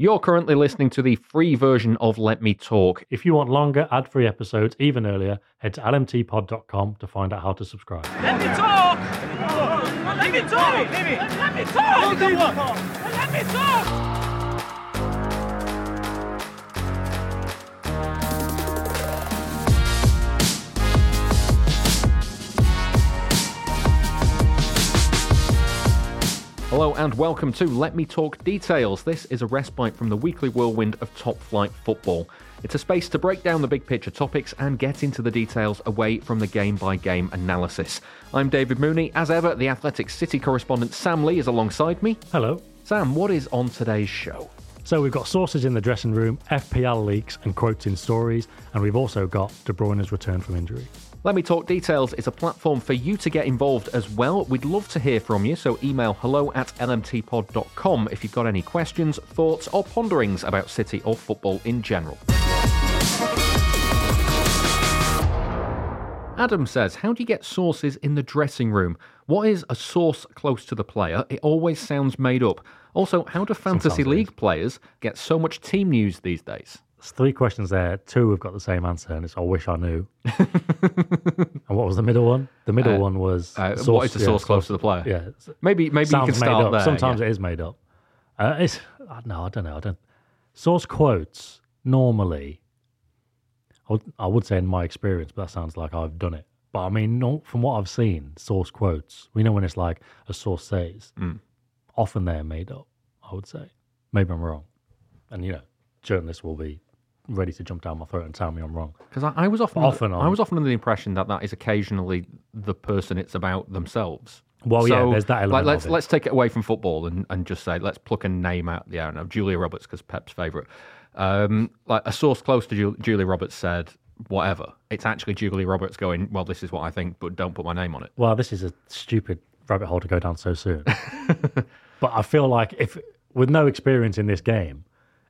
You're currently listening to the free version of Let Me Talk. If you want longer, ad free episodes even earlier, head to lmtpod.com to find out how to subscribe. Let me talk! Let me talk! Let me talk! Let me talk! Hello and welcome to Let Me Talk Details. This is a respite from the weekly whirlwind of top flight football. It's a space to break down the big picture topics and get into the details away from the game by game analysis. I'm David Mooney. As ever, the Athletic City correspondent Sam Lee is alongside me. Hello. Sam, what is on today's show? So we've got sources in the dressing room, FPL leaks and quotes in stories, and we've also got De Bruyne's return from injury. Let Me Talk Details is a platform for you to get involved as well. We'd love to hear from you, so email hello at lmtpod.com if you've got any questions, thoughts, or ponderings about City or football in general. Adam says, How do you get sources in the dressing room? What is a source close to the player? It always sounds made up. Also, how do fantasy league players get so much team news these days? There's three questions there. Two have got the same answer, and it's I wish I knew. and what was the middle one? The middle Uh, one was uh, what is the yeah, source close to the player? Yeah, it's- Maybe maybe you sounds can made start up. there. Sometimes it is made up. Uh, it's uh, no, I don't know. I don't. Source quotes normally. I would, I would say in my experience, but that sounds like I've done it. But I mean, no, from what I've seen, source quotes. We know when it's like a source says. Mm. Often they're made up. I would say. Maybe I'm wrong, and you know, journalists will be ready to jump down my throat and tell me I'm wrong. Because I, I was often, Often I was often under the impression that that is occasionally the person it's about themselves. Well, yeah, there's that like, element let's of it. let's take it away from football and, and just say let's pluck a name out of the air. Now, Julia Roberts, because Pep's favourite. Um, like a source close to Ju- Julia Roberts said, whatever. It's actually Julia Roberts going, well, this is what I think, but don't put my name on it. Well, this is a stupid rabbit hole to go down so soon. but I feel like if, with no experience in this game,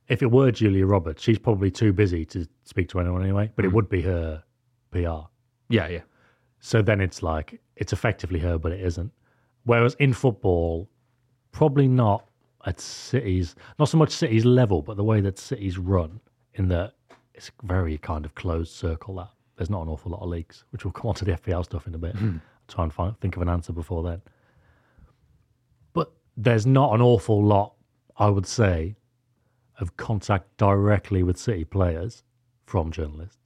if it were Julia Roberts, she's probably too busy to speak to anyone anyway. But it mm. would be her PR. Yeah, yeah. So then it's like it's effectively her, but it isn't. Whereas in football, probably not at City's, not so much City's level, but the way that City's run, in that it's a very kind of closed circle. That there's not an awful lot of leaks, which we'll come on to the FPL stuff in a bit. Mm-hmm. Try and find, think of an answer before then. But there's not an awful lot, I would say, of contact directly with City players from journalists.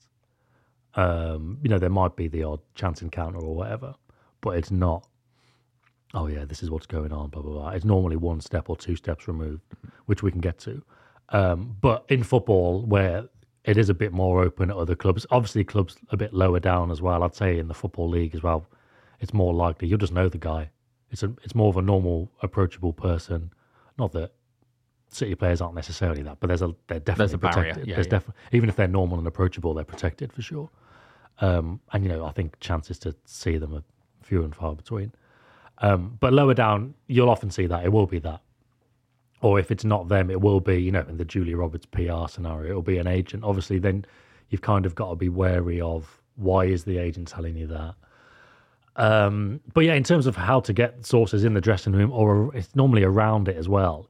Um, you know, there might be the odd chance encounter or whatever, but it's not. Oh yeah, this is what's going on. Blah blah blah. It's normally one step or two steps removed, which we can get to. Um, but in football, where it is a bit more open at other clubs, obviously clubs a bit lower down as well. I'd say in the football league as well, it's more likely you'll just know the guy. It's a it's more of a normal, approachable person. Not that City players aren't necessarily that, but there's a they're definitely there's a barrier, protected. yeah, there's yeah. even if they're normal and approachable, they're protected for sure. Um, and you know, I think chances to see them are few and far between. Um, but lower down, you'll often see that it will be that, or if it's not them, it will be you know in the Julia Roberts PR scenario, it'll be an agent. Obviously, then you've kind of got to be wary of why is the agent telling you that. Um, but yeah, in terms of how to get sources in the dressing room, or it's normally around it as well.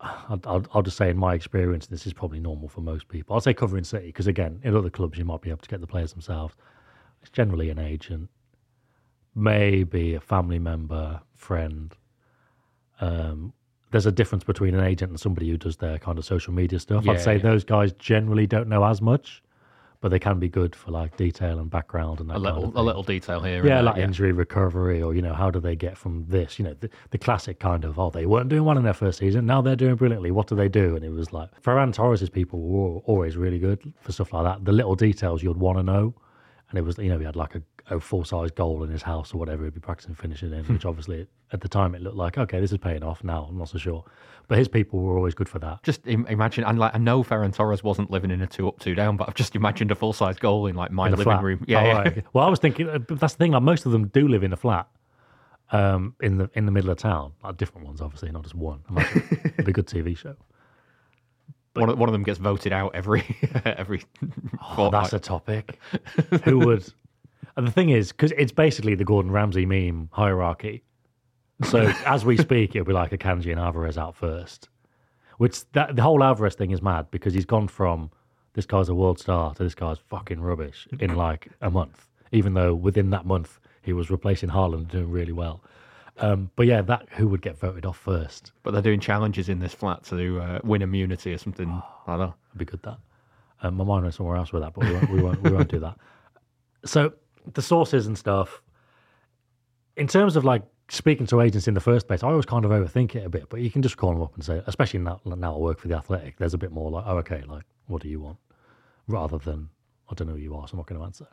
I'll, I'll, I'll just say, in my experience, this is probably normal for most people. I'll say covering City because, again, in other clubs, you might be able to get the players themselves. It's generally an agent, maybe a family member, friend. Um, there's a difference between an agent and somebody who does their kind of social media stuff. Yeah, I'd say yeah. those guys generally don't know as much, but they can be good for like detail and background and that A kind little, of a little detail here. Yeah, like there, injury recovery, or you know, how do they get from this? You know, the, the classic kind of, oh, they weren't doing well in their first season, now they're doing brilliantly. What do they do? And it was like Ferran Torres's people were always really good for stuff like that. The little details you'd want to know, and it was, you know, we had like a, a full size goal in his house or whatever he'd be practicing finishing in, which obviously at the time it looked like okay, this is paying off. Now I'm not so sure, but his people were always good for that. Just Im- imagine, and like I know Ferran Torres wasn't living in a two up, two down, but I've just imagined a full size goal in like my in living flat. room. Yeah, Oh, yeah. right. Well, I was thinking uh, that's the thing. Like most of them do live in a flat, um, in the in the middle of town. Like different ones, obviously, not just one. It'd be a good TV show. One, of, one of them gets voted out every every. Oh, that's a topic. Who would? And the thing is, because it's basically the Gordon Ramsay meme hierarchy. So as we speak, it'll be like a Kanji and Alvarez out first. Which that the whole Alvarez thing is mad because he's gone from this guy's a world star to this guy's fucking rubbish in like a month. Even though within that month he was replacing Haaland and doing really well. Um, but yeah, that who would get voted off first? but they're doing challenges in this flat to uh, win immunity or something like that. It'd be good that. Um, my mind went somewhere else with that, but we won't, we won't, we won't do that. So the sources and stuff. In terms of like speaking to agents in the first place, I always kind of overthink it a bit. But you can just call them up and say, especially now, now I work for the Athletic, there's a bit more like, oh, okay, like what do you want, rather than I don't know who you are, so I'm not going to answer.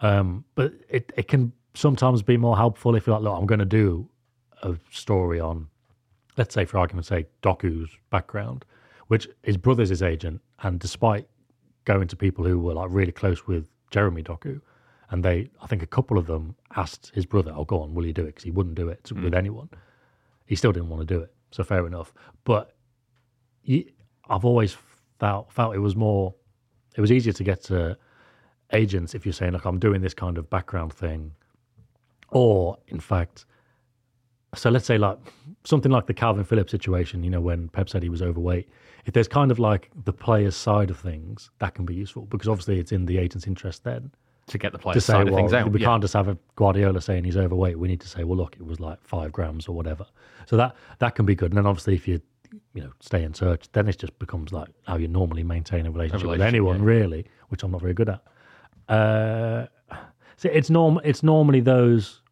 Um, but it it can sometimes be more helpful if you're like, look, I'm going to do a story on, let's say for argument's sake, Doku's background, which his brother's his agent, and despite going to people who were like really close with Jeremy Doku, and they, I think a couple of them asked his brother, "Oh, go on, will you do it?" Because he wouldn't do it mm. with anyone. He still didn't want to do it, so fair enough. But I've always felt felt it was more, it was easier to get to agents if you're saying, "Look, I'm doing this kind of background thing," or in fact, so let's say like something like the Kalvin Phillips situation, you know, when Pep said he was overweight. If there's kind of like the player's side of things, that can be useful because obviously it's in the agent's interest then To get the to say, side of well, things out. we yeah. can't just have a Guardiola saying he's overweight. We need to say, well, look, it was like five grams or whatever. So that that can be good. And then obviously, if you you know stay in touch, then it just becomes like how you normally maintain a relationship, with relationship, anyone, yeah. really, which I'm not very good at. Uh, so it's norm. It's normally those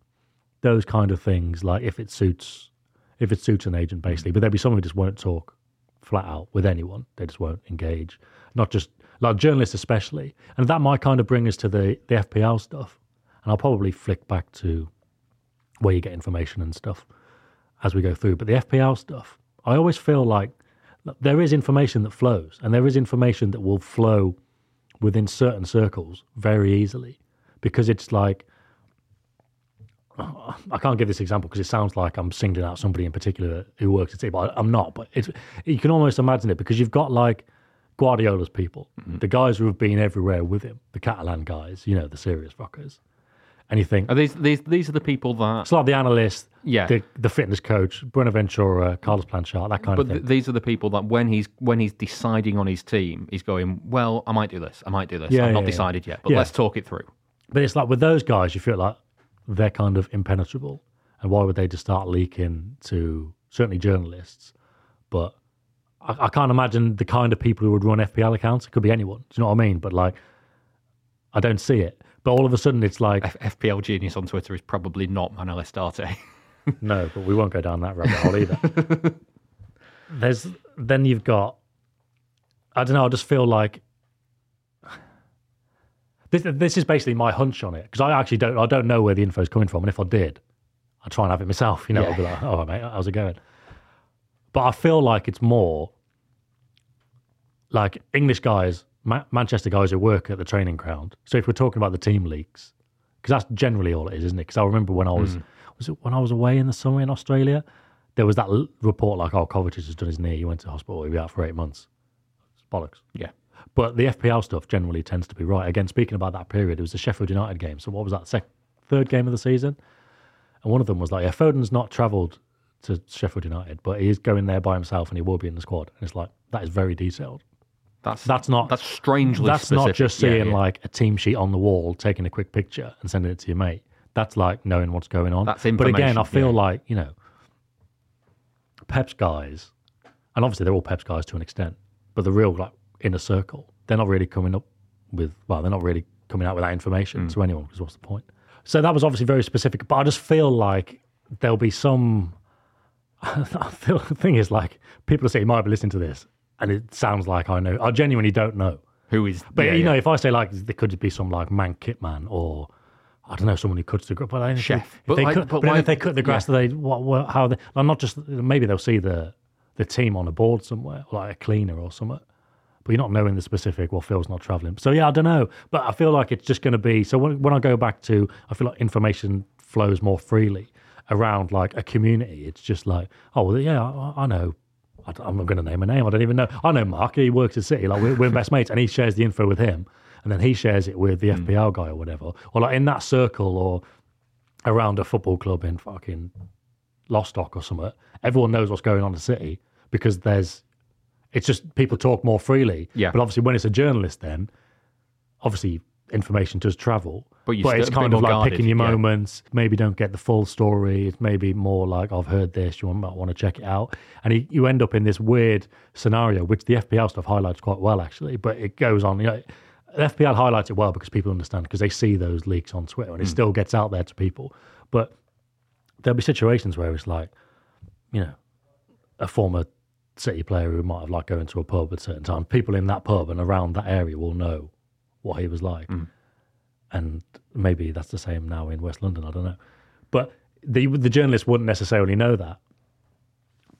those kind of things. Like if it suits if it suits an agent, basically. But there'll be someone who just won't talk flat out with anyone. They just won't engage. Not just like journalists, especially. And that might kind of bring us to the the FPL stuff. And I'll probably flick back to where you get information and stuff as we go through. But the FPL stuff, I always feel like there is information that flows, and there is information that will flow within certain circles very easily because it's like I can't give this example because it sounds like I'm singling out somebody in particular who works at City, but I'm not. But it's you can almost imagine it because you've got like Guardiola's people, mm-hmm. the guys who have been everywhere with him, the Catalan guys, you know, the serious rockers. And you think Are these these these are the people that it's like the analyst, Yeah. the the fitness coach, Buenaventura, Carlos Planchart, that kind But of thing. th- these are the people that when he's when he's deciding on his team, he's going, well, I might do this, I might do this. Yeah, I've not yeah, yeah. decided yet, but Yeah. let's talk it through. But it's like with those guys, you feel like they're kind of impenetrable. And why would they just start leaking to certainly journalists? But I, I can't imagine the kind of people who would run FPL accounts. It could be anyone. Do you know what I mean? But like, I don't see it. But all of a sudden, it's like, F- FPL genius on Twitter is probably not Manuel Estiarte. no, but we won't go down that rabbit hole either. There's then you've got, I don't know. I just feel like this. This is basically my hunch on it because I actually don't. I don't know where the info is coming from, and if I did, I'd try and have it myself. You know, I'd be like, "Oh, mate, how's it going?" But I feel like it's more like English guys, Ma- Manchester guys who work at the training ground. So if we're talking about the team leaks, because that's generally all it is, isn't it? Because I remember when I was hmm. was it when I was away in the summer in Australia, there was that l- report like, "Oh, Kovacic has done his knee. He went to hospital. He'll be out for eight months." It's bollocks. yeah. But the FPL stuff generally tends to be right. Again, speaking about that period, it was the Sheffield United game. So what was that? Sec- third game of the season, and one of them was like, "Yeah, Foden's not travelled to Sheffield United, but he is going there by himself, and he will be in the squad." And it's like that is very detailed. That's That's not that's strangely that's not just seeing yeah. like a team sheet on the wall, taking a quick picture and sending it to your mate. That's like knowing what's going on. That's But again, I feel yeah. like you know, Pep's guys, and obviously they're all Pep's guys to an extent, but the real like inner circle, they're not really coming up with well, they're not really coming out with that information Mm. to anyone because what's the point? So that was obviously very specific, but I just feel like there'll be some. I the thing is like people are saying might be listening to this, and it sounds like I know. I genuinely don't know. who is But yeah, you yeah. know, if I say like there could be some like man kit man or I don't know someone who cuts the grass. But if Chef. If But they like- cut, but but, why- if they cut the grass, do they what, what how they well, not just maybe they'll see the the team on a board somewhere, like a cleaner or something. But you're not knowing the specific. Well, Phil's not traveling, so yeah, I don't know. But I feel like it's just going to be. So when when I go back to, I feel like information flows more freely around like a community. It's just like, oh well, yeah, I, I know. I, I'm not going to name a name. I don't even know. I know Mark. He works at City. Like we're, we're best mates, and he shares the info with him, and then he shares it with the hmm. FPL guy or whatever, or like in that circle or around a football club in fucking Lostock or something. Everyone knows what's going on in the City because there's. It's just people talk more freely. Yeah. But obviously, when it's a journalist, then obviously information does travel. But but it's kind of like guarded, picking your yeah. moments. Maybe don't get the full story. It's maybe more like I've heard this. You might want to check it out, and you, you end up in this weird scenario, which the FPL stuff highlights quite well, actually. But it goes on. You know, the FPL highlights it well because people understand because they see those leaks on Twitter, and it still gets out there to people. But there'll be situations where it's like, you know, a former City player who might have liked going to a pub at a certain time. People in that pub and around that area will know what he was like, mm. and maybe that's the same now in West London. I don't know, but the the journalists wouldn't necessarily know that,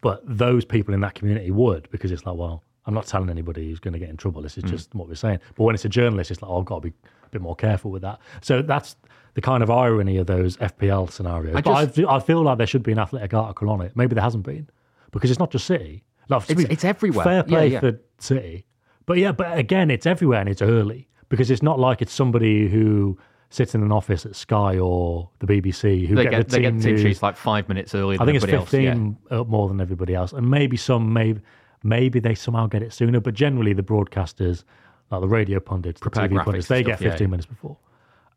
but those people in that community would because it's like, well, I'm not telling anybody who's going to get in trouble. This is mm. just what we're saying. But when it's a journalist, it's like, oh, I've got to be a bit more careful with that. So that's the kind of irony of those FPL scenarios. I but I, just- I feel like there should be an athletic article on it. Maybe there hasn't been because it's not just City. Like, It's- it's everywhere. Fair Yeah, play yeah. for City, but yeah, but again, it's everywhere and it's early because it's not like it's somebody who sits in an office at Sky or the BBC who They get, get, the they get team news. sheets like five minutes earlier I than think it's everybody else. yeah. 15 more than everybody else, and maybe some maybe maybe they somehow get it sooner. But generally, the broadcasters, like the radio pundits, the Prepare TV pundits, they stuff, get 15 yeah. minutes before.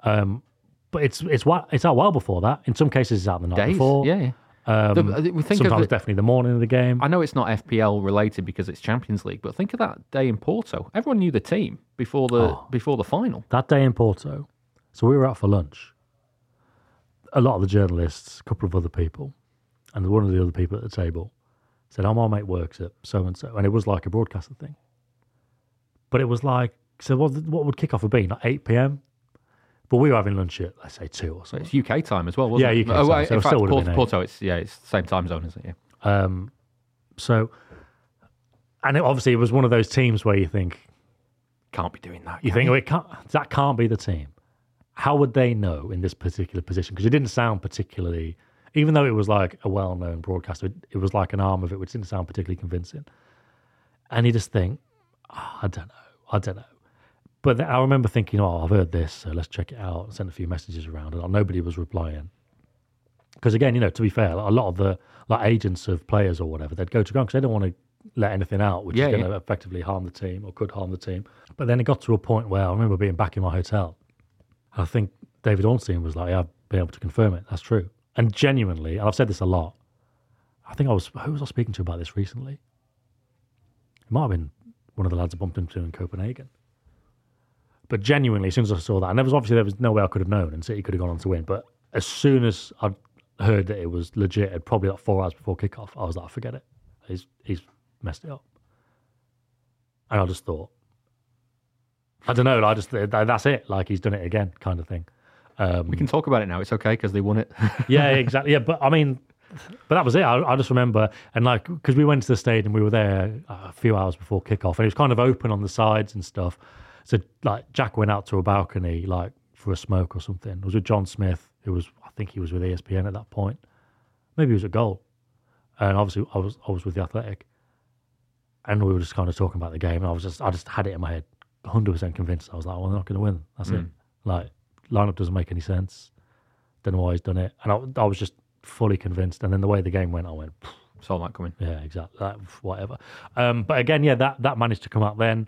Um, but it's it's it's out well before that. In some cases, it's out the night Days. before. Yeah, yeah. Um, The- we think of sometimes it- definitely the morning of the game. I know it's not FPL related because it's Champions League, but think of that day in Porto. Everyone knew the team before the Oh. before the final. that day in Porto, so we were out for lunch. A lot of the journalists, a couple of other people, and one of the other people at the table said, "Oh, my mate works at so and so," and it was like a broadcaster thing. But it was like, so what? What would kickoff have been? Like eight p.m. But we were having lunch at let's say two or So something. it's UK time as well, wasn't Yeah, it? UK Oh, time, right, so in fact, Porto. Porto, it's yeah, it's the same time zone, isn't it? Yeah. Um, so, and it, obviously it was one of those teams where you think Can't be doing that. You think oh, it can't, that can't be the team. How would they know in this particular position? Because it didn't sound particularly, even though it was like a well-known broadcaster, it, it was like an arm of it, which didn't sound particularly convincing. And you just think, "Ah, I don't know, I don't know. But I remember thinking, oh, I've heard this, so let's check it out. Send a few messages around, and nobody was replying. Because again, you know, to be fair, a lot of the like agents of players or whatever, they'd go to ground because they don't want to let anything out, which Yeah, is going yeah. to effectively harm the team or could harm the team. But then it got to a point where I remember being back in my hotel. I think David Ornstein was like, yeah, I've been able to confirm it. That's true. And genuinely, and I've said this a lot, I think I was, who was I speaking to about this recently? It might have been one of the lads I bumped into in Copenhagen. But genuinely, as soon as I saw that, and there was obviously there was no way I could have known, and City could have gone on to win. But as soon as I heard that it was legit, probably like four hours before kickoff, I was like, forget it. He's he's messed it up. And I just thought, I don't know. I just that's it. Like he's done it again, kind of thing. Um, We can talk about it now. It's okay because they won it. yeah, exactly. Yeah, but I mean, but that was it. I, I just remember, and like, because we went to the stadium, we were there a few hours before kickoff, and it was kind of open on the sides and stuff. So, like, Jack went out to a balcony, like, for a smoke or something. It was with John Smith, who was, I think he was with ESPN at that point. Maybe he was at goal. And obviously, I was, I was with the Athletic. And we were just kind of talking about the game. And I was just, I just had it in my head, 100% convinced. I was like, well, they're not going to win. That's it. Like, lineup doesn't make any sense. Don't know why he's done it. And I, I was just fully convinced. And then the way the game went, I went, "Pff, Saw that coming. yeah, exactly. That, whatever. Um, but again, yeah, that, that managed to come out then.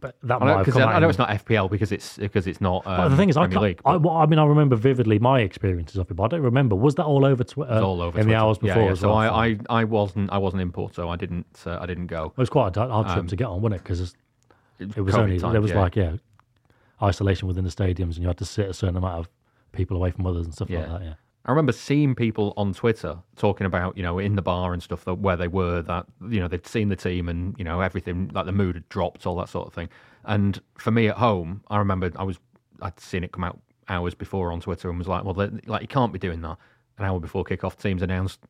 But that I might know, have 'cause come I out know it's not FPL because it's because it's not. Um, but the thing is, I, Premier can't, League, I, but well, I mean, I remember vividly my experiences of it, but I don't remember. Was that all over Twitter? it's all over in Twitter. the hours Yeah, before. yeah. as So well? I, I, I wasn't I wasn't in Porto. I didn't uh, I didn't go. It was quite a hard trip Um, to get on, wasn't it? Because it was COVID only times, there was yeah. like yeah, isolation within the stadiums, and you had to sit a certain amount of people away from others and stuff like that. Yeah. I remember seeing people on Twitter talking about, you know, in the bar and stuff that where they were that, you know, they'd seen the team and, you know, everything like the mood had dropped, all that sort of thing. And for me at home, I remember I was I'd seen it come out hours before on Twitter and was like, "Well, like you can't be doing that." An hour before kickoff, teams announced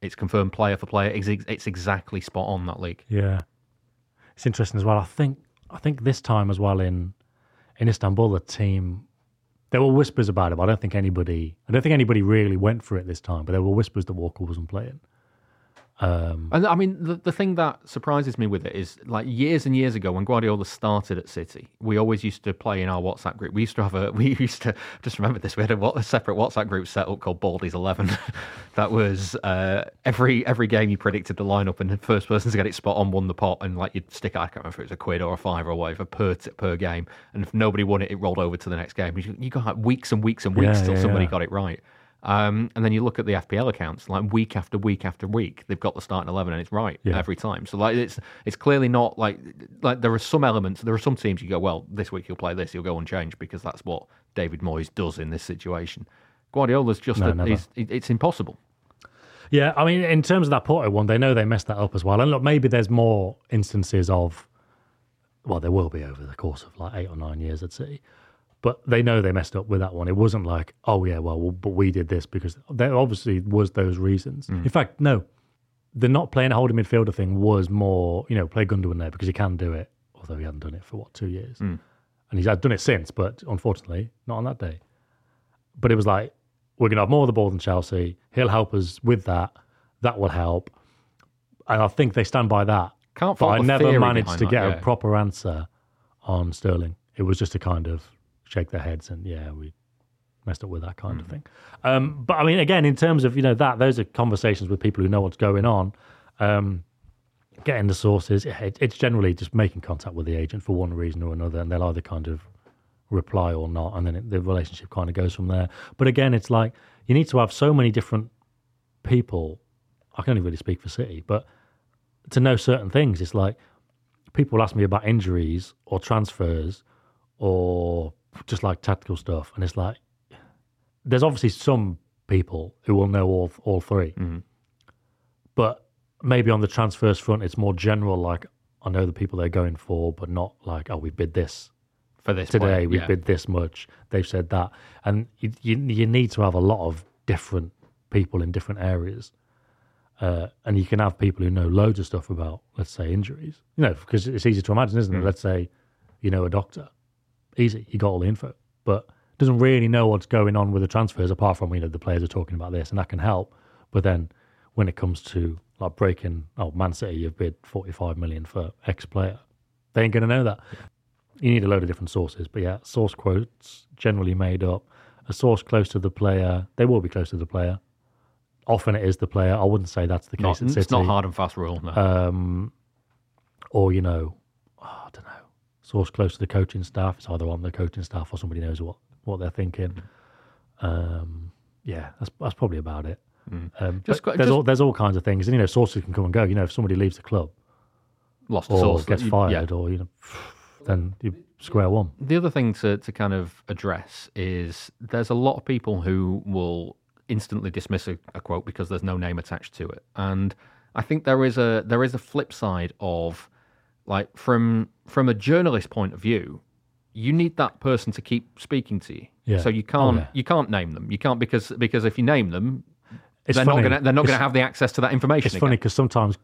it's confirmed player for player. It's, it's exactly spot on that league. Yeah, it's interesting as well. I think I think this time as well in in Istanbul, the team there were whispers about it. I don't think anybody I don't think anybody really went for it this time. But there were whispers that Walker wasn't playing. And I mean, the, the thing that surprises me with it is like years and years ago when Guardiola started at City, we always used to play in our WhatsApp group. We used to have a, we used to just remember this. We had a, a separate WhatsApp group set up called Baldy's Eleven. that was uh, every every game you predicted the lineup, and the first person to get it spot on won the pot, and like you'd stick. I can't remember if it was a quid or a five or whatever per per game, and if nobody won it, it rolled over to the next game. You, you got like weeks and weeks and weeks Yeah, till yeah, somebody yeah. got it right. Um, and then you look at the FPL accounts, like week after week after week, they've got the starting eleven, and it's right Yeah. every time. So like it's it's clearly not like like there are some elements. There are some teams you go, well, this week he'll play this, he'll go unchanged because that's what David Moyes does in this situation. Guardiola's just No, a, he's, it's impossible. Yeah, I mean, in terms of that Porto one, they know they messed that up as well. And look, maybe there's more instances of, well, there will be over the course of like eight or nine years at City, but they know they messed up with that one. It wasn't like, oh yeah, well, well but we did this because there obviously was those reasons. Mm. In fact, no, the not playing a holding midfielder thing was more, you know, play Gundogan there because he can do it, although he hadn't done it for what two years, mm. and he's had done it since, but unfortunately not on that day. But it was like, we're going to have more of the ball than Chelsea. He'll help us with that. That will help. And I think they stand by that. Can't but I never managed to that, get yeah. a proper answer on Sterling. It was just a kind of shake their heads and, yeah, we messed up with that kind of Mm. thing. Um, but I mean, again, in terms of, you know, that, those are conversations with people who know what's going on. Um, getting the sources, it, it's generally just making contact with the agent for one reason or another, and they'll either kind of reply or not, and then it, the relationship kind of goes from there. But again, it's like you need to have so many different people. I can only really speak for City, but to know certain things, it's like people ask me about injuries or transfers or just like tactical stuff, and it's like there's obviously some people who will know all all 3 but maybe on the transfers front, it's more general. Like I know the people they're going for, but not like oh we bid this For this today we yeah. bid this much they've said that. And you, you, you need to have a lot of different people in different areas uh, and you can have people who know loads of stuff about let's say injuries. You know because it's easy to imagine isn't it? Let's say you know a doctor easy you got all the info but doesn't really know what's going on with the transfers apart from you know the players are talking about this and that can help but then when it comes to like breaking oh man city you've bid 45 million for x player they ain't going to know that you need a load of different sources. But yeah, source quotes generally made up. A source close to the player, they will be close to the player. Often it is the player. I wouldn't say that's the case Not, it's not hard and fast rule. No. Um, or you know, oh, I don't know. Source close to the coaching staff. It's either on the coaching staff or somebody knows what what they're thinking. Um, yeah, that's that's probably about it. Um, Just there's just- all there's all kinds of things, and you know, sources can come and go. You know, if somebody leaves the club Lost or source. gets You- fired, yeah. or you know, then you square one. The other thing to, to kind of address is there's a lot of people who will instantly dismiss a, a quote because there's no name attached to it, and I think there is a there is a flip side of like from from a journalist point of view, you need that person to keep speaking to you. Yeah. So you Oh, can't yeah. you can't name them. You can't because because if you name them, It's they're funny. not gonna they're not It's- gonna have the access to that information. It's funny because sometimes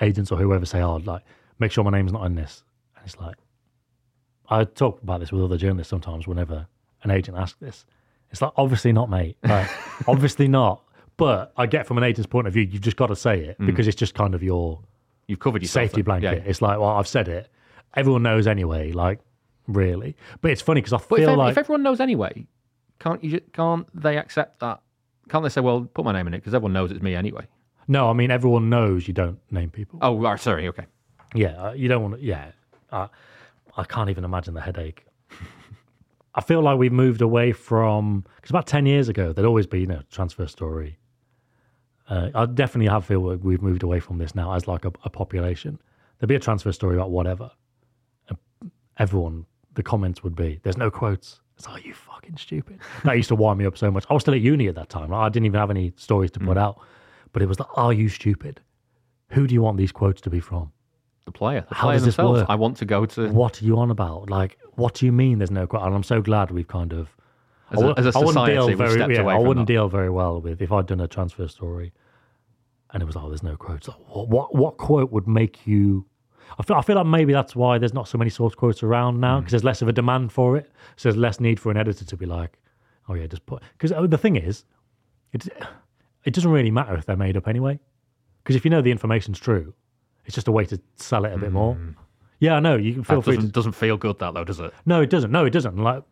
agents or whoever say, "Oh, like make sure my name's not in this," and it's like I talk about this with other journalists sometimes. Whenever an agent asks this, it's like obviously not, mate. Like obviously not. But I get from an agent's point of view, you've just got to say it mm. because it's just kind of your You've covered yourself. safety then. blanket. Yeah. It's like, well, I've said it. Everyone knows anyway. Like really, but it's funny because I But if, feel ev- like if everyone knows anyway, can't you? Can't they accept that? Can't they say, "Well, put my name in it because everyone knows it's me anyway"? no, I mean everyone knows you don't name people. Oh, right, sorry. Okay. Yeah, uh, you don't want to. Yeah, uh, I can't even imagine the headache. I feel like we've moved away from because about ten years ago there'd always be you know transfer story. Uh, I definitely have feel like we've moved away from this now as like a, a population. There'd be a transfer story about whatever. And everyone, the comments would be, "There's no quotes." It's like, "Are you fucking stupid?" That used to wind me up so much. I was still at uni at that time. Like, I didn't even have any stories to put out, but it was like, "Are you stupid? Who do you want these quotes to be from?" The player, the How player does this themselves. work? I want to go to. what are you on about? Like, what do you mean there's no quote? And I'm so glad we've kind of, As a- as a I wouldn't society, deal we've very, stepped yeah, I wouldn't that. deal very well with if I'd done a transfer story, and it was like, oh, there's no quotes. Like, what, what what quote would make you? I feel I feel like maybe that's why there's not so many source quotes around Mm. now because there's less of a demand for it. So there's less need for an editor to be like, oh yeah, just put. Because the thing is, it it doesn't really matter if they're made up anyway. Because if you know the information's true, it's just a way to sell it a bit more. Yeah, I know. You can feel Mm. That free. doesn't, To, doesn't feel good, that though, does it? no, it doesn't. No, it doesn't. Like,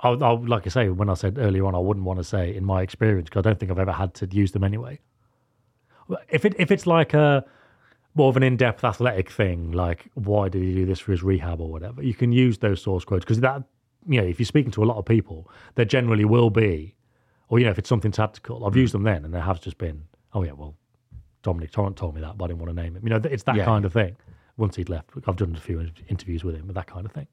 I, I like I say when I said earlier on, I wouldn't want to say in my experience because I don't think I've ever had to use them anyway. If it if it's like a more of an in-depth athletic thing, like why did he do this for his rehab or whatever, you can use those source quotes because that you know if you're speaking to a lot of people, there generally will be, or you know if it's something tactical, I've hmm. used them then and there has just been, oh yeah, well Domènec Torrent told me that, but I didn't want to name him. You know, it's that Yeah. kind of thing. Once he'd left, I've done a few interviews with him, that kind of thing.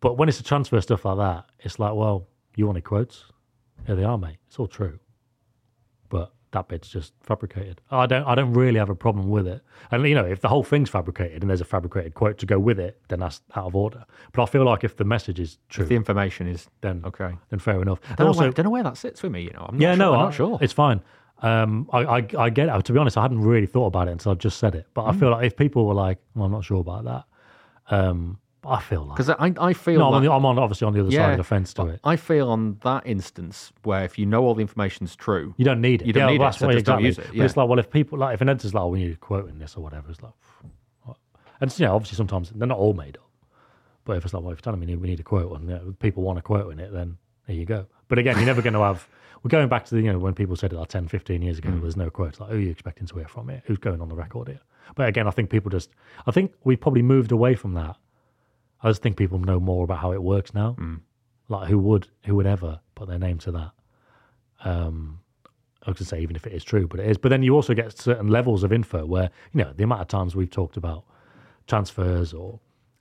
But when it's a transfer stuff like that, it's like, well, you wanted quotes? Here they are, mate. It's all true. But that bit's just fabricated. I don't I don't really have a problem with it. And you know, if the whole thing's fabricated and there's a fabricated quote to go with it, then that's out of order. But I feel like if the message is true, If the information is then okay. then fair enough. I don't, know also, where, don't know where that sits with me. You know, I'm not yeah, sure, no, I'm I, not sure. It's fine. Um, I, I I get it. To be honest, I hadn't really thought about it until I've just said it. But I Mm. feel like if people were like, well, I'm not sure about that, um, I feel like because I, I feel no, I'm, on the, I'm on obviously on the other side of the fence to it. I feel on that instance where if you know all the information's true, You don't need it. You don't yeah, need well, it, that's so why just don't exactly. use it, But yeah. it's like, well, if people like if an editor's like, oh, we need a quote in this or whatever, it's like, what? and it's, you know, obviously sometimes they're not all made up. But if it's like, well, if you're telling me we need a quote and you know, people want a quote in it, then there you go. But again, you're never going to have. We're going back to the, you know when people said it like 10, 15 years Mm. ago, there's no quotes. Like, who are you expecting to hear from it? Who's going on the record here? But again, I think people just. I think we probably moved away from that. I just think people know more about how it works now. Mm. Like who would who would ever put their name to that? Um, I was going to say even if it is true, but it is. But then you also get certain levels of info where you know the amount of times we've talked about transfers or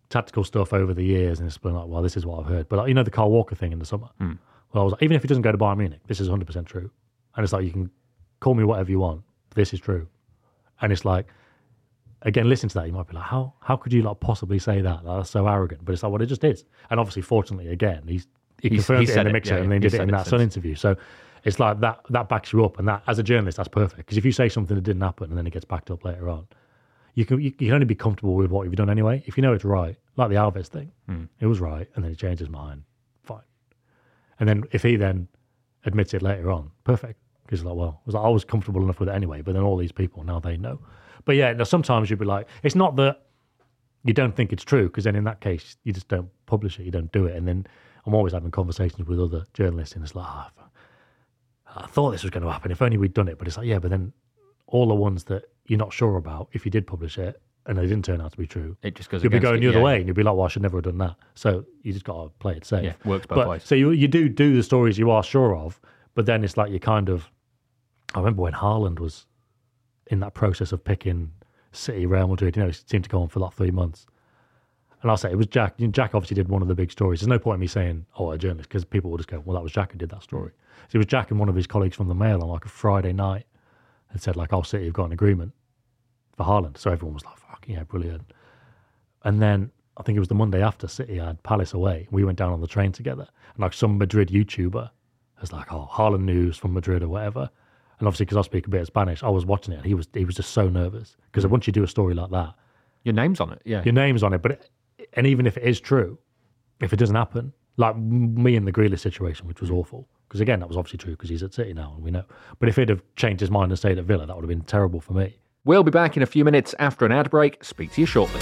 tactical stuff over the years, and it's been like, well, this is what I've heard. But like, you know the Kyle Walker thing in the summer. Well, I was like, even if he doesn't go to Bayern Munich, this is 100 percent true. And it's like you can call me whatever you want. This is true. And it's like again, listen to that, you might be like, how how could you like possibly say that? That's so arrogant. But it's like, well, it just is. And obviously, fortunately, again, he's he He's- confirmed he it in the it, mixer yeah, and then he did it in it that Sun interview. So it's like that that backs you up, and that as a journalist, that's perfect. Because if you say something that didn't happen and then it gets backed up later on, you can you, you can only be comfortable with what you've done anyway. If you know it's right, like the Alves thing, Hmm. it was right, and then he changed his mind, fine. And then if he then admits it later on, perfect. Because like, well, was like, I was comfortable enough with it anyway. But then all these people now they know. But yeah, now sometimes you'd be like, it's not that you don't think it's true, because then in that case you just don't publish it, you don't do it. And then I'm always having conversations with other journalists, and it's like, "Ah, I thought this was going to happen. If only we'd done it. But it's like, yeah, but then all the ones that you're not sure about, if you did publish it and they didn't turn out to be true, it just goes. you'll be going it, the other yeah. way, and you'll be like, "Well, I should never have done that." So you just got to play it safe. Yeah, works both but, ways. So you you do do the stories you are sure of, but then it's like you kind of. I remember when Haaland was in that process of picking City, Real Madrid. You know, it seemed to go on for like three months. And I'll say it was Jack. Jack obviously did one of the big stories. There's no point in me saying, "Oh, a journalist," because people will just go, "Well, that was Jack who did that story." So it was Jack and one of his colleagues from the Mail on like a Friday night and said, "Like, oh, City have got an agreement for Haaland." So everyone was like, "Fuck yeah, brilliant." And then I think it was the Monday after City had Palace away. We went down on the train together, and like some Madrid YouTuber was like, "Oh, Haaland news from Madrid or whatever." And obviously, because I speak a bit of Spanish, I was watching it. And he was he was just so nervous because mm. once you do a story like that, Your name's on it. Yeah. your name's on it. But it, and even if it is true, if it doesn't happen, like me in the Grealish situation, which was mm. awful, because again that was obviously true because he's at City now and we know. But if he'd have changed his mind and stayed at Villa, that would have been terrible for me. We'll be back in a few minutes after an ad break. Speak to you shortly.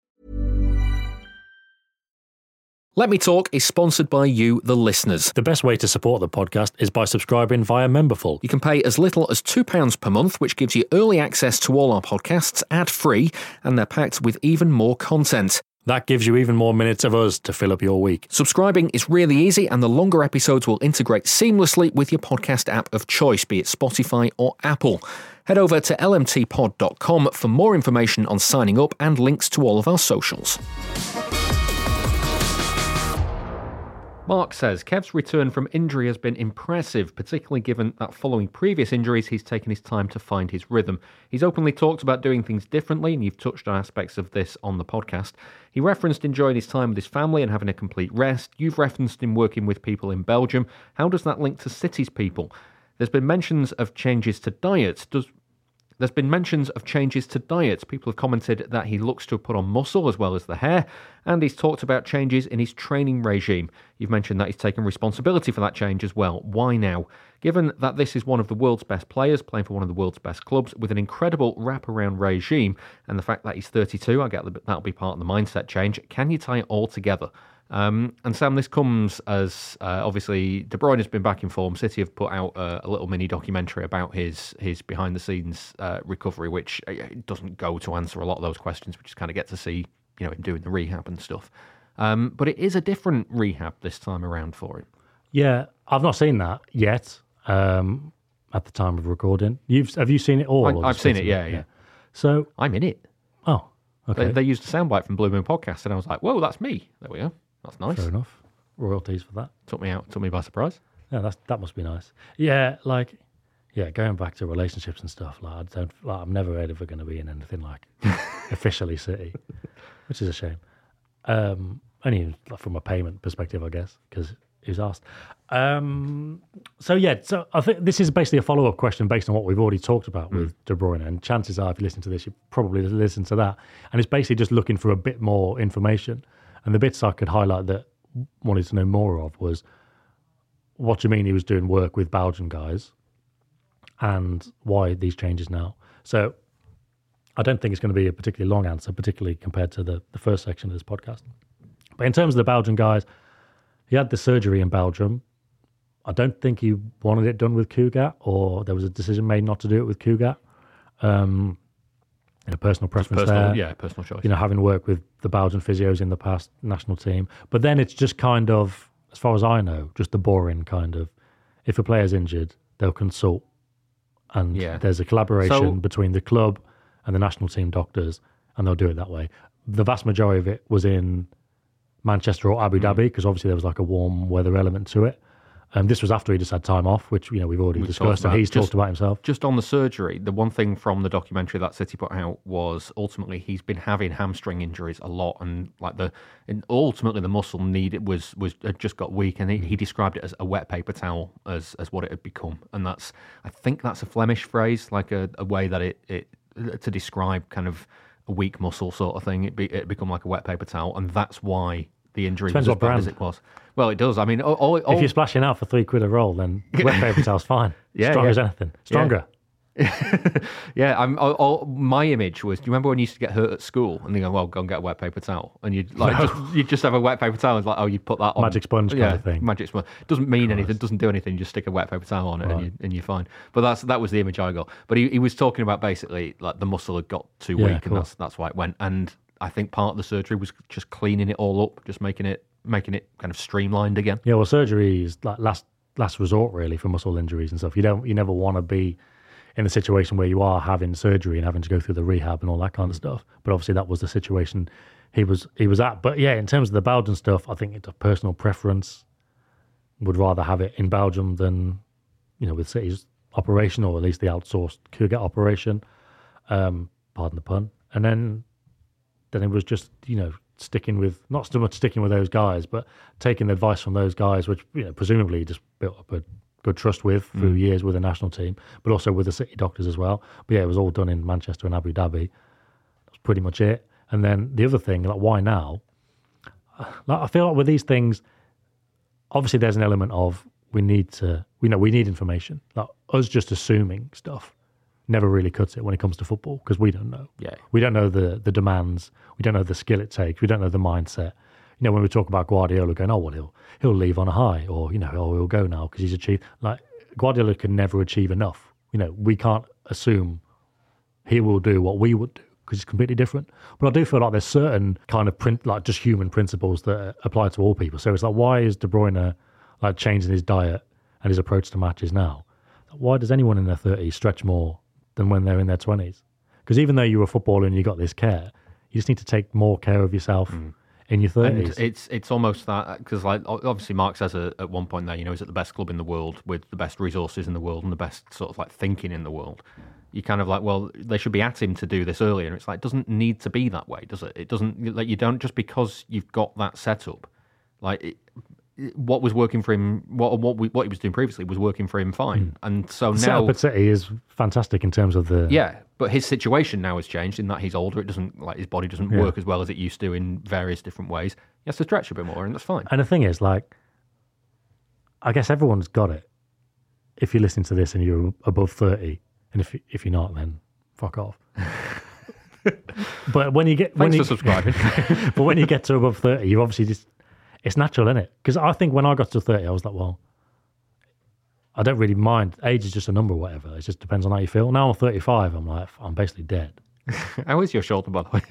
Let Me Talk is sponsored by you, the listeners. The best way to support the podcast is by subscribing via Memberful. You can pay as little as £2 per month, which gives you early access to all our podcasts ad free, and they're packed with even more content. That gives you even more minutes of us to fill up your week. Subscribing is really easy, and the longer episodes will integrate seamlessly with your podcast app of choice, be it Spotify or Apple. Head over to lmtpod.com for more information on signing up and links to all of our socials. Mark says Kev's return from injury has been impressive, particularly given that following previous injuries, he's taken his time to find his rhythm. He's openly talked about doing things differently, and you've touched on aspects of this on the podcast. He referenced enjoying his time with his family and having a complete rest. You've referenced him working with people in Belgium. How does that link to City's people? There's been mentions of changes to diet. Does there's been mentions of changes to diet. People have commented that he looks to have put on muscle as well as the hair, and he's talked about changes in his training regime. You've mentioned that he's taken responsibility for that change as well. Why now? Given that this is one of the world's best players, playing for one of the world's best clubs, with an incredible wraparound regime, and the fact that he's 32, I get that that'll be part of the mindset change. Can you tie it all together? Um, and Sam, this comes as uh, obviously De Bruyne has been back in form. City have put out a, a little mini documentary about his his behind the scenes uh, recovery, which uh, doesn't go to answer a lot of those questions. We just kind of get to see you know him doing the rehab and stuff. Um, but it is a different rehab this time around for him. Yeah, I've not seen that yet. Um, at the time of recording, you've have you seen it all? I, have seen it. Yeah, yeah, yeah. So I'm in it. Oh, okay. They, they used a soundbite from Blue Moon Podcast, and I was like, "Whoa, that's me!" There we go. That's nice. Fair enough. Royalties for that. Took me out, took me by surprise. Yeah, that's that must be nice. Yeah, like yeah, going back to relationships and stuff. Like I don't, like I'm never ever going to be in anything like officially City, which is a shame. Um, only from a payment perspective, I guess, because he was asked. Um, so yeah, so I think this is basically a follow up question based on what we've already talked about with mm. De Bruyne. And chances are, if you listen to this, you probably listen to that. And it's basically just looking for a bit more information. And the bits I could highlight that wanted to know more of was what do you mean he was doing work with Belgian guys and why these changes now? So I don't think it's going to be a particularly long answer, particularly compared to the, the first section of this podcast. But in terms of the Belgian guys, he had the surgery in Belgium. I don't think he wanted it done with Cugat, or there was a decision made not to do it with Cugat. Um, a personal preference personal, there. Yeah, personal choice. You know, having worked with the Belgian physios in the past national team. But then it's just kind of, as far as I know, just the boring kind of, if a player's injured, they'll consult. And yeah. there's a collaboration so, between the club and the national team doctors, and they'll do it that way. The vast majority of it was in Manchester or Abu mm. Dhabi, because obviously there was like a warm weather element to it. Um, this was after he just had time off, which you know we've already we've discussed, and he's just, talked about himself. Just on the surgery, the one thing from the documentary that City put out was ultimately he's been having hamstring injuries a lot, and like the and ultimately the muscle need was was had just got weak, and he, he described it as a wet paper towel as as what it had become, and that's I think that's a Flemish phrase, like a, a way that it it to describe kind of a weak muscle sort of thing. It be, it become like a wet paper towel, and that's why the injury Depends was as bad as it was. Well, it does. I mean, all, all, if you're splashing out for three quid a roll, then wet paper towel's fine. Yeah, Strong yeah. as anything. Stronger. Yeah, yeah I'm, all, all, my image was. Do you remember when you used to get hurt at school and you go, "Well, go and get a wet paper towel," and you'd like no. just, you'd just have a wet paper towel. And like, oh, you put that on magic sponge yeah, kind of thing. Magic sponge doesn't mean anything. Doesn't do anything. You just stick a wet paper towel on it right. and, you, and you're fine. But that's that was the image I got. But he, he was talking about basically like the muscle had got too yeah, weak, cool. and that's that's why it went. And I think part of the surgery was just cleaning it all up, just making it making it kind of streamlined again. Yeah, well, surgery is like last last resort really for muscle injuries and stuff. You don't you never want to be in the situation where you are having surgery and having to go through the rehab and all that kind of stuff. But obviously that was the situation he was he was at. But yeah, in terms of the Belgian stuff, I think it's a personal preference. Would rather have it in Belgium than you know with City's operation or at least the outsourced Cugat operation. Um, pardon the pun. And then then it was just you know sticking with not so much sticking with those guys, but taking the advice from those guys, which you know presumably just built up a good trust with through mm. years with the national team, but also with the city doctors as well. But yeah, it was all done in Manchester and Abu Dhabi. That's pretty much it. And then the other thing, like why now? Like I feel like with these things, obviously there's an element of we need to, we know we need information. Like us just assuming stuff never really cuts it when it comes to football because we don't know. Yeah. We don't know the the demands. We don't know the skill it takes. We don't know the mindset. You know, when we talk about Guardiola going, oh, well, he'll, he'll leave on a high or, you know, oh, he'll go now because he's achieved. Like, Guardiola can never achieve enough. You know, we can't assume he will do what we would do because it's completely different. But I do feel like there's certain kind of print, like just human principles that apply to all people. So it's like, why is De Bruyne like changing his diet and his approach to matches now? Why does anyone in their 30s stretch more than when they're in their 20s? Because even though you're a footballer and you got this care, you just need to take more care of yourself mm. in your 30s. And it's it's almost that because like obviously Mark says at one point there, you know, he's at the best club in the world with the best resources in the world and the best sort of like thinking in the world. You kind of like, well, they should be at him to do this earlier, and it's like it doesn't need to be that way, does it? It doesn't like you don't just because you've got that setup, like. It- what was working for him, what what we, what he was doing previously was working for him fine, mm. and so The now at City is fantastic in terms of the. yeah, but his situation now has changed in that he's older. It doesn't like his body doesn't work as well as it used to in various different ways. He has to stretch a bit more, and that's fine. And the thing is, like, I guess everyone's got it. If you're listening to this and you're above 30, and if, if you're not, then fuck off. but when you get. when Thanks you, for subscribing. but when you get to above 30, you obviously just, it's natural, isn't it? Because I think when I got to 30, I was like, well, I don't really mind. Age is just a number or whatever. It just depends on how you feel. Now I'm 35, I'm like, I'm basically dead. How is your shoulder, by the way?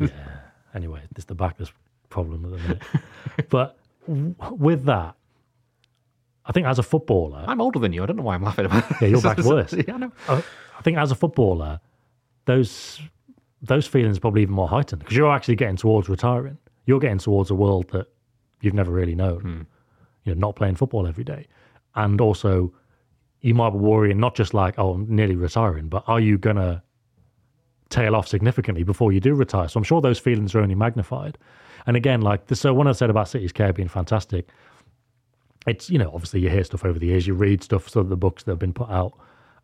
yeah. Anyway, it's the backless problem at the minute. but w- with that, I think as a footballer, I'm older than you. I don't know why I'm laughing about it. Yeah, your back's worse. yeah, I know. I, I think as a footballer, those those feelings are probably even more heightened because you're actually getting towards retiring. You're getting towards a world that you've never really known. You know, not playing football every day, and also you might be worrying not just like oh, I'm nearly retiring, but are you gonna tail off significantly before you do retire? So I'm sure those feelings are only magnified. And again, like the, so, when I said about City's care being fantastic, it's you know obviously you hear stuff over the years, you read stuff, some of the books that have been put out,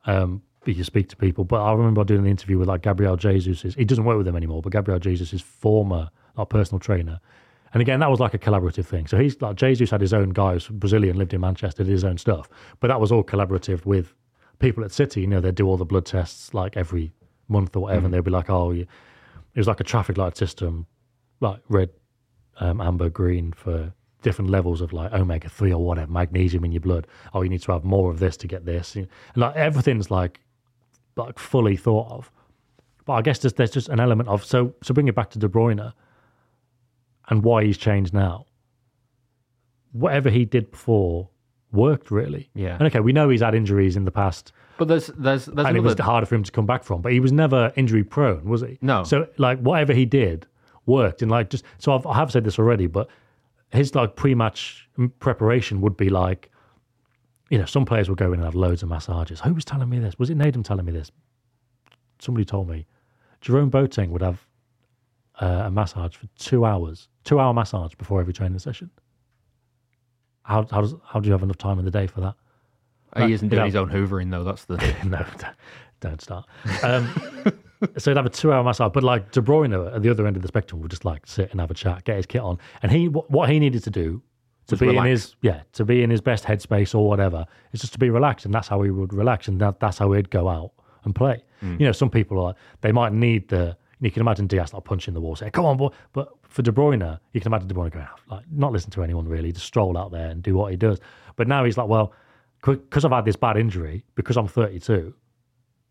um, but you speak to people. But I remember doing an interview with like Gabriel Jesus. He doesn't work with them anymore, but Gabriel Jesus is former like personal trainer. And again, that was like a collaborative thing. So he's like Jesus had his own guys, Brazilian, lived in Manchester, did his own stuff, but that was all collaborative with people at City. You know, they'd do all the blood tests like every month or whatever, and they'd be like, "Oh, you, it was like a traffic light system, like red, um, amber, green for different levels of like omega three or whatever, magnesium in your blood. Oh, you need to have more of this to get this. And like everything's like like fully thought of. But I guess there's, there's just an element of so so bring it back to De Bruyne and why he's changed now. Whatever he did before worked really. Yeah. And okay, we know he's had injuries in the past But there's there's there's and it was harder for him to come back from. But he was never injury prone, was he? No. So like whatever he did worked, and like just so I've, I have said this already, but his like pre-match preparation would be like, you know, some players will go in and have loads of massages. Who was telling me this? Was it Nadem telling me this? Somebody told me. Jerome Boateng would have uh, a massage for two hours, two-hour massage before every training session. How how does how do you have enough time in the day for that? he isn't doing his own hoovering though. That's the. no, don't start. Um, so he'd have a two-hour massage, but like De Bruyne at the other end of the spectrum would just like sit and have a chat, get his kit on, and he what he needed to do to Was be in his yeah to be in his best headspace or whatever is just to be relaxed, and that's how he would relax, and that, that's how he'd go out and play. Mm. You know, some people are they might need the. You can imagine Dias like punching the wall, saying, "Come on, boy!" But for De Bruyne, you can imagine De Bruyne going, like, not listen to anyone really, just stroll out there and do what he does. But now he's like, well, because I've had this bad injury, because I'm 32,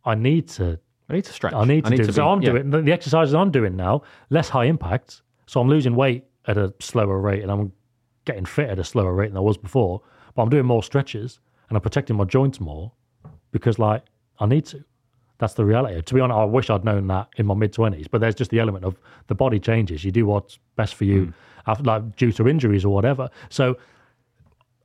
I need to I need to stretch. I need to do. be- so I'm yeah. doing the, the exercises I'm doing now, less high impact. So I'm losing weight at a slower rate, and I'm getting fit at a slower rate than I was before. But I'm doing more stretches, and I'm protecting my joints more because, like, I need to. That's the reality. To be honest, I wish I'd known that in my mid twenties. But there's just the element of the body changes. You do what's best for you, hmm. after, like due to injuries or whatever. So.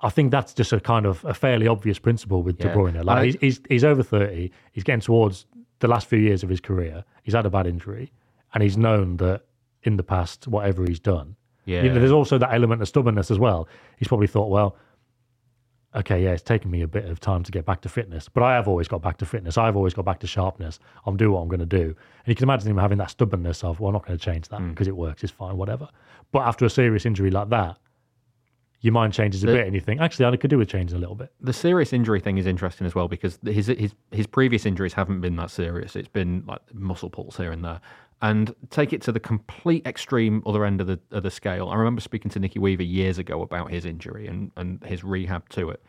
I think that's just a kind of a fairly obvious principle with De Bruyne. Like he's, he's he's over thirty. He's getting towards the last few years of his career. He's had a bad injury, and he's known that in the past, whatever he's done, Yeah. you know, there's also that element of stubbornness as well. He's probably thought, well, okay, yeah, it's taken me a bit of time to get back to fitness, but I have always got back to fitness. I've always got back to sharpness. I'm doing what I'm going to do, and you can imagine him having that stubbornness of, well, I'm not going to change that mm. because it works. It's fine, whatever. But after a serious injury like that, your mind changes a The- bit, and you think, actually, I could do with changing a little bit. the serious injury thing is interesting as well because his his his previous injuries haven't been that serious. It's been like muscle pulls here and there, And take it to the complete extreme other end of the of the scale. I remember speaking to Nicky Weaver years ago about his injury and, and his rehab to it.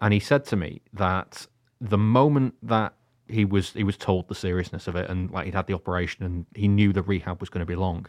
And he said to me that the moment that he was he was told the seriousness of it and like he'd had the operation and he knew the rehab was going to be long,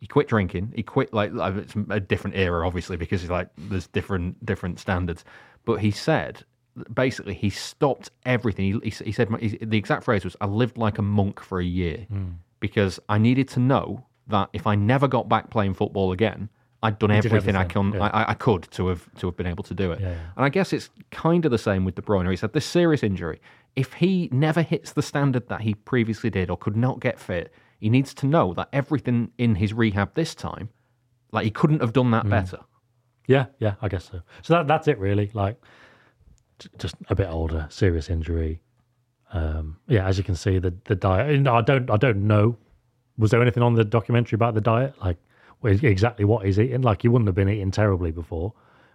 he quit drinking. He quit like it's a different era, obviously, because he's like there's different different standards. But he said basically he stopped everything. He, he, he said he, the exact phrase was, "I lived like a monk for a year hmm. Because I needed to know that if I never got back playing football again." I'd done did everything, I can, yeah. I, I could to have to have been able to do it. Yeah, yeah. And I guess it's kind of the same with De Bruyne. He said this serious injury, if he never hits the standard that he previously did or could not get fit, he needs to know that everything in his rehab this time, like he couldn't have done Mm. that better. Yeah, yeah, I guess so. So that that's it really. Like just a bit older, serious injury. Um, yeah, as you can see, the the diet. I don't I don't know. Was there anything on the documentary about the diet? Like exactly what he's eating? Like he wouldn't have been eating terribly before.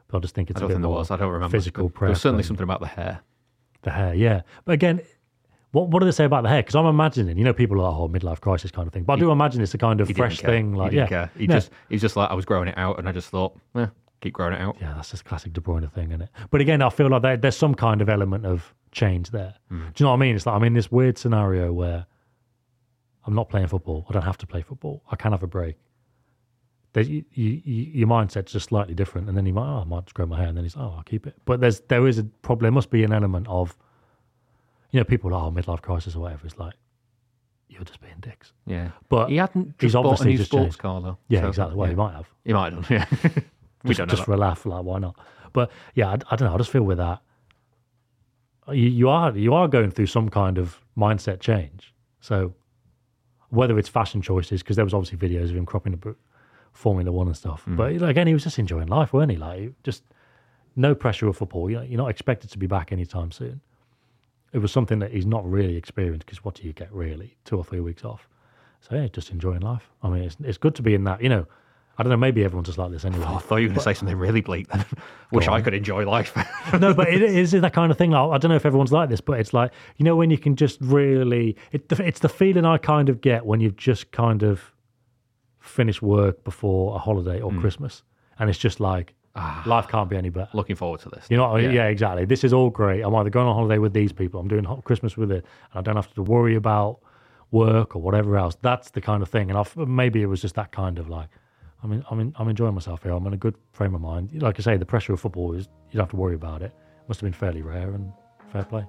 But I just think it's I a don't bit think there more was. I don't remember. physical There prep. was certainly something about the hair. the hair. Yeah, but again. What, what do they say about the hair? Because I'm imagining, you know, people are like, oh, midlife crisis kind of thing. But I do imagine it's a kind of fresh care. thing. Like, he yeah, care. He No. just he's just like I was growing it out, and I just thought, eh, keep growing it out. Yeah, that's just classic De Bruyne thing, isn't it? But again, I feel like there, there's some kind of element of change there. Hmm. Do you know what I mean? It's like I'm in this weird scenario where I'm not playing football. I don't have to play football. I can have a break. There's, you, you, you, your mindset's just slightly different, and then you might, oh, I might just grow my hair, and then he's, oh, I'll keep it. But there's there is a problem. There must be an element of, you know, people are, oh, midlife crisis or whatever. It's like you're just being dicks. Yeah, But he hadn't he's just bought a obviously just sports changed. car though. Yeah, So, exactly. Well, yeah. he might have. He might have. Yeah, we just, don't know. just that. for a laugh, like why not? But yeah, I, I don't know. I just feel with that, you, you are you are going through some kind of mindset change. So whether it's fashion choices, because there was obviously videos of him cropping up Formula One and stuff. Mm. But again, he was just enjoying life, weren't he? Like just no pressure of football. You're not expected to be back anytime soon. It was something that he's not really experienced because what do you get really? Two or three weeks off. So yeah, just enjoying life. I mean, it's it's good to be in that. You know, I don't know. Maybe everyone's just like this anyway. Oh, I thought you were going to say something really bleak. Then wish I could enjoy life. no, but it is that kind of thing. Like, I don't know if everyone's like this, but it's like you know when you can just really. It, it's the feeling I kind of get when you've just kind of finished work before a holiday or hmm. Christmas, and it's just like ah. life can't be any better. Looking forward to this. You know, yeah. Yeah. exactly. This is all great. I'm either going on holiday with these people, I'm doing Christmas with it, and I don't have to worry about work or whatever else. That's the kind of thing. And I've, maybe it was just that kind of like, I mean, I'm in, I'm enjoying myself here. I'm in a good frame of mind. Like I say, the pressure of football is you don't have to worry about it. Must have been fairly rare and fair play.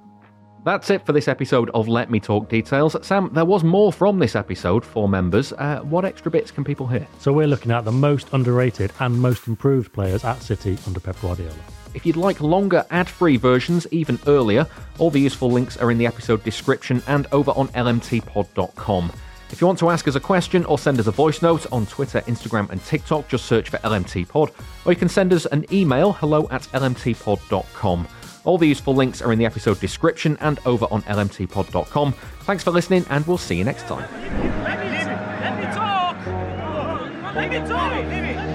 That's it for this episode of Let Me Talk Details. Sam, there was more from this episode for members. Uh, what extra bits can people hear? So we're looking at the most underrated and most improved players at City under Pep Guardiola. If you'd like longer ad free versions, even earlier, all the useful links are in the episode description and over on lmtpod.com. If you want to ask us a question or send us a voice note on Twitter, Instagram, and TikTok, just search for LMT Pod, or you can send us an email hello at lmtpod.com. All the useful links are in the episode description and over on lmtpod.com. Thanks for listening, and we'll see you next time. Let me, let me talk. Let me talk.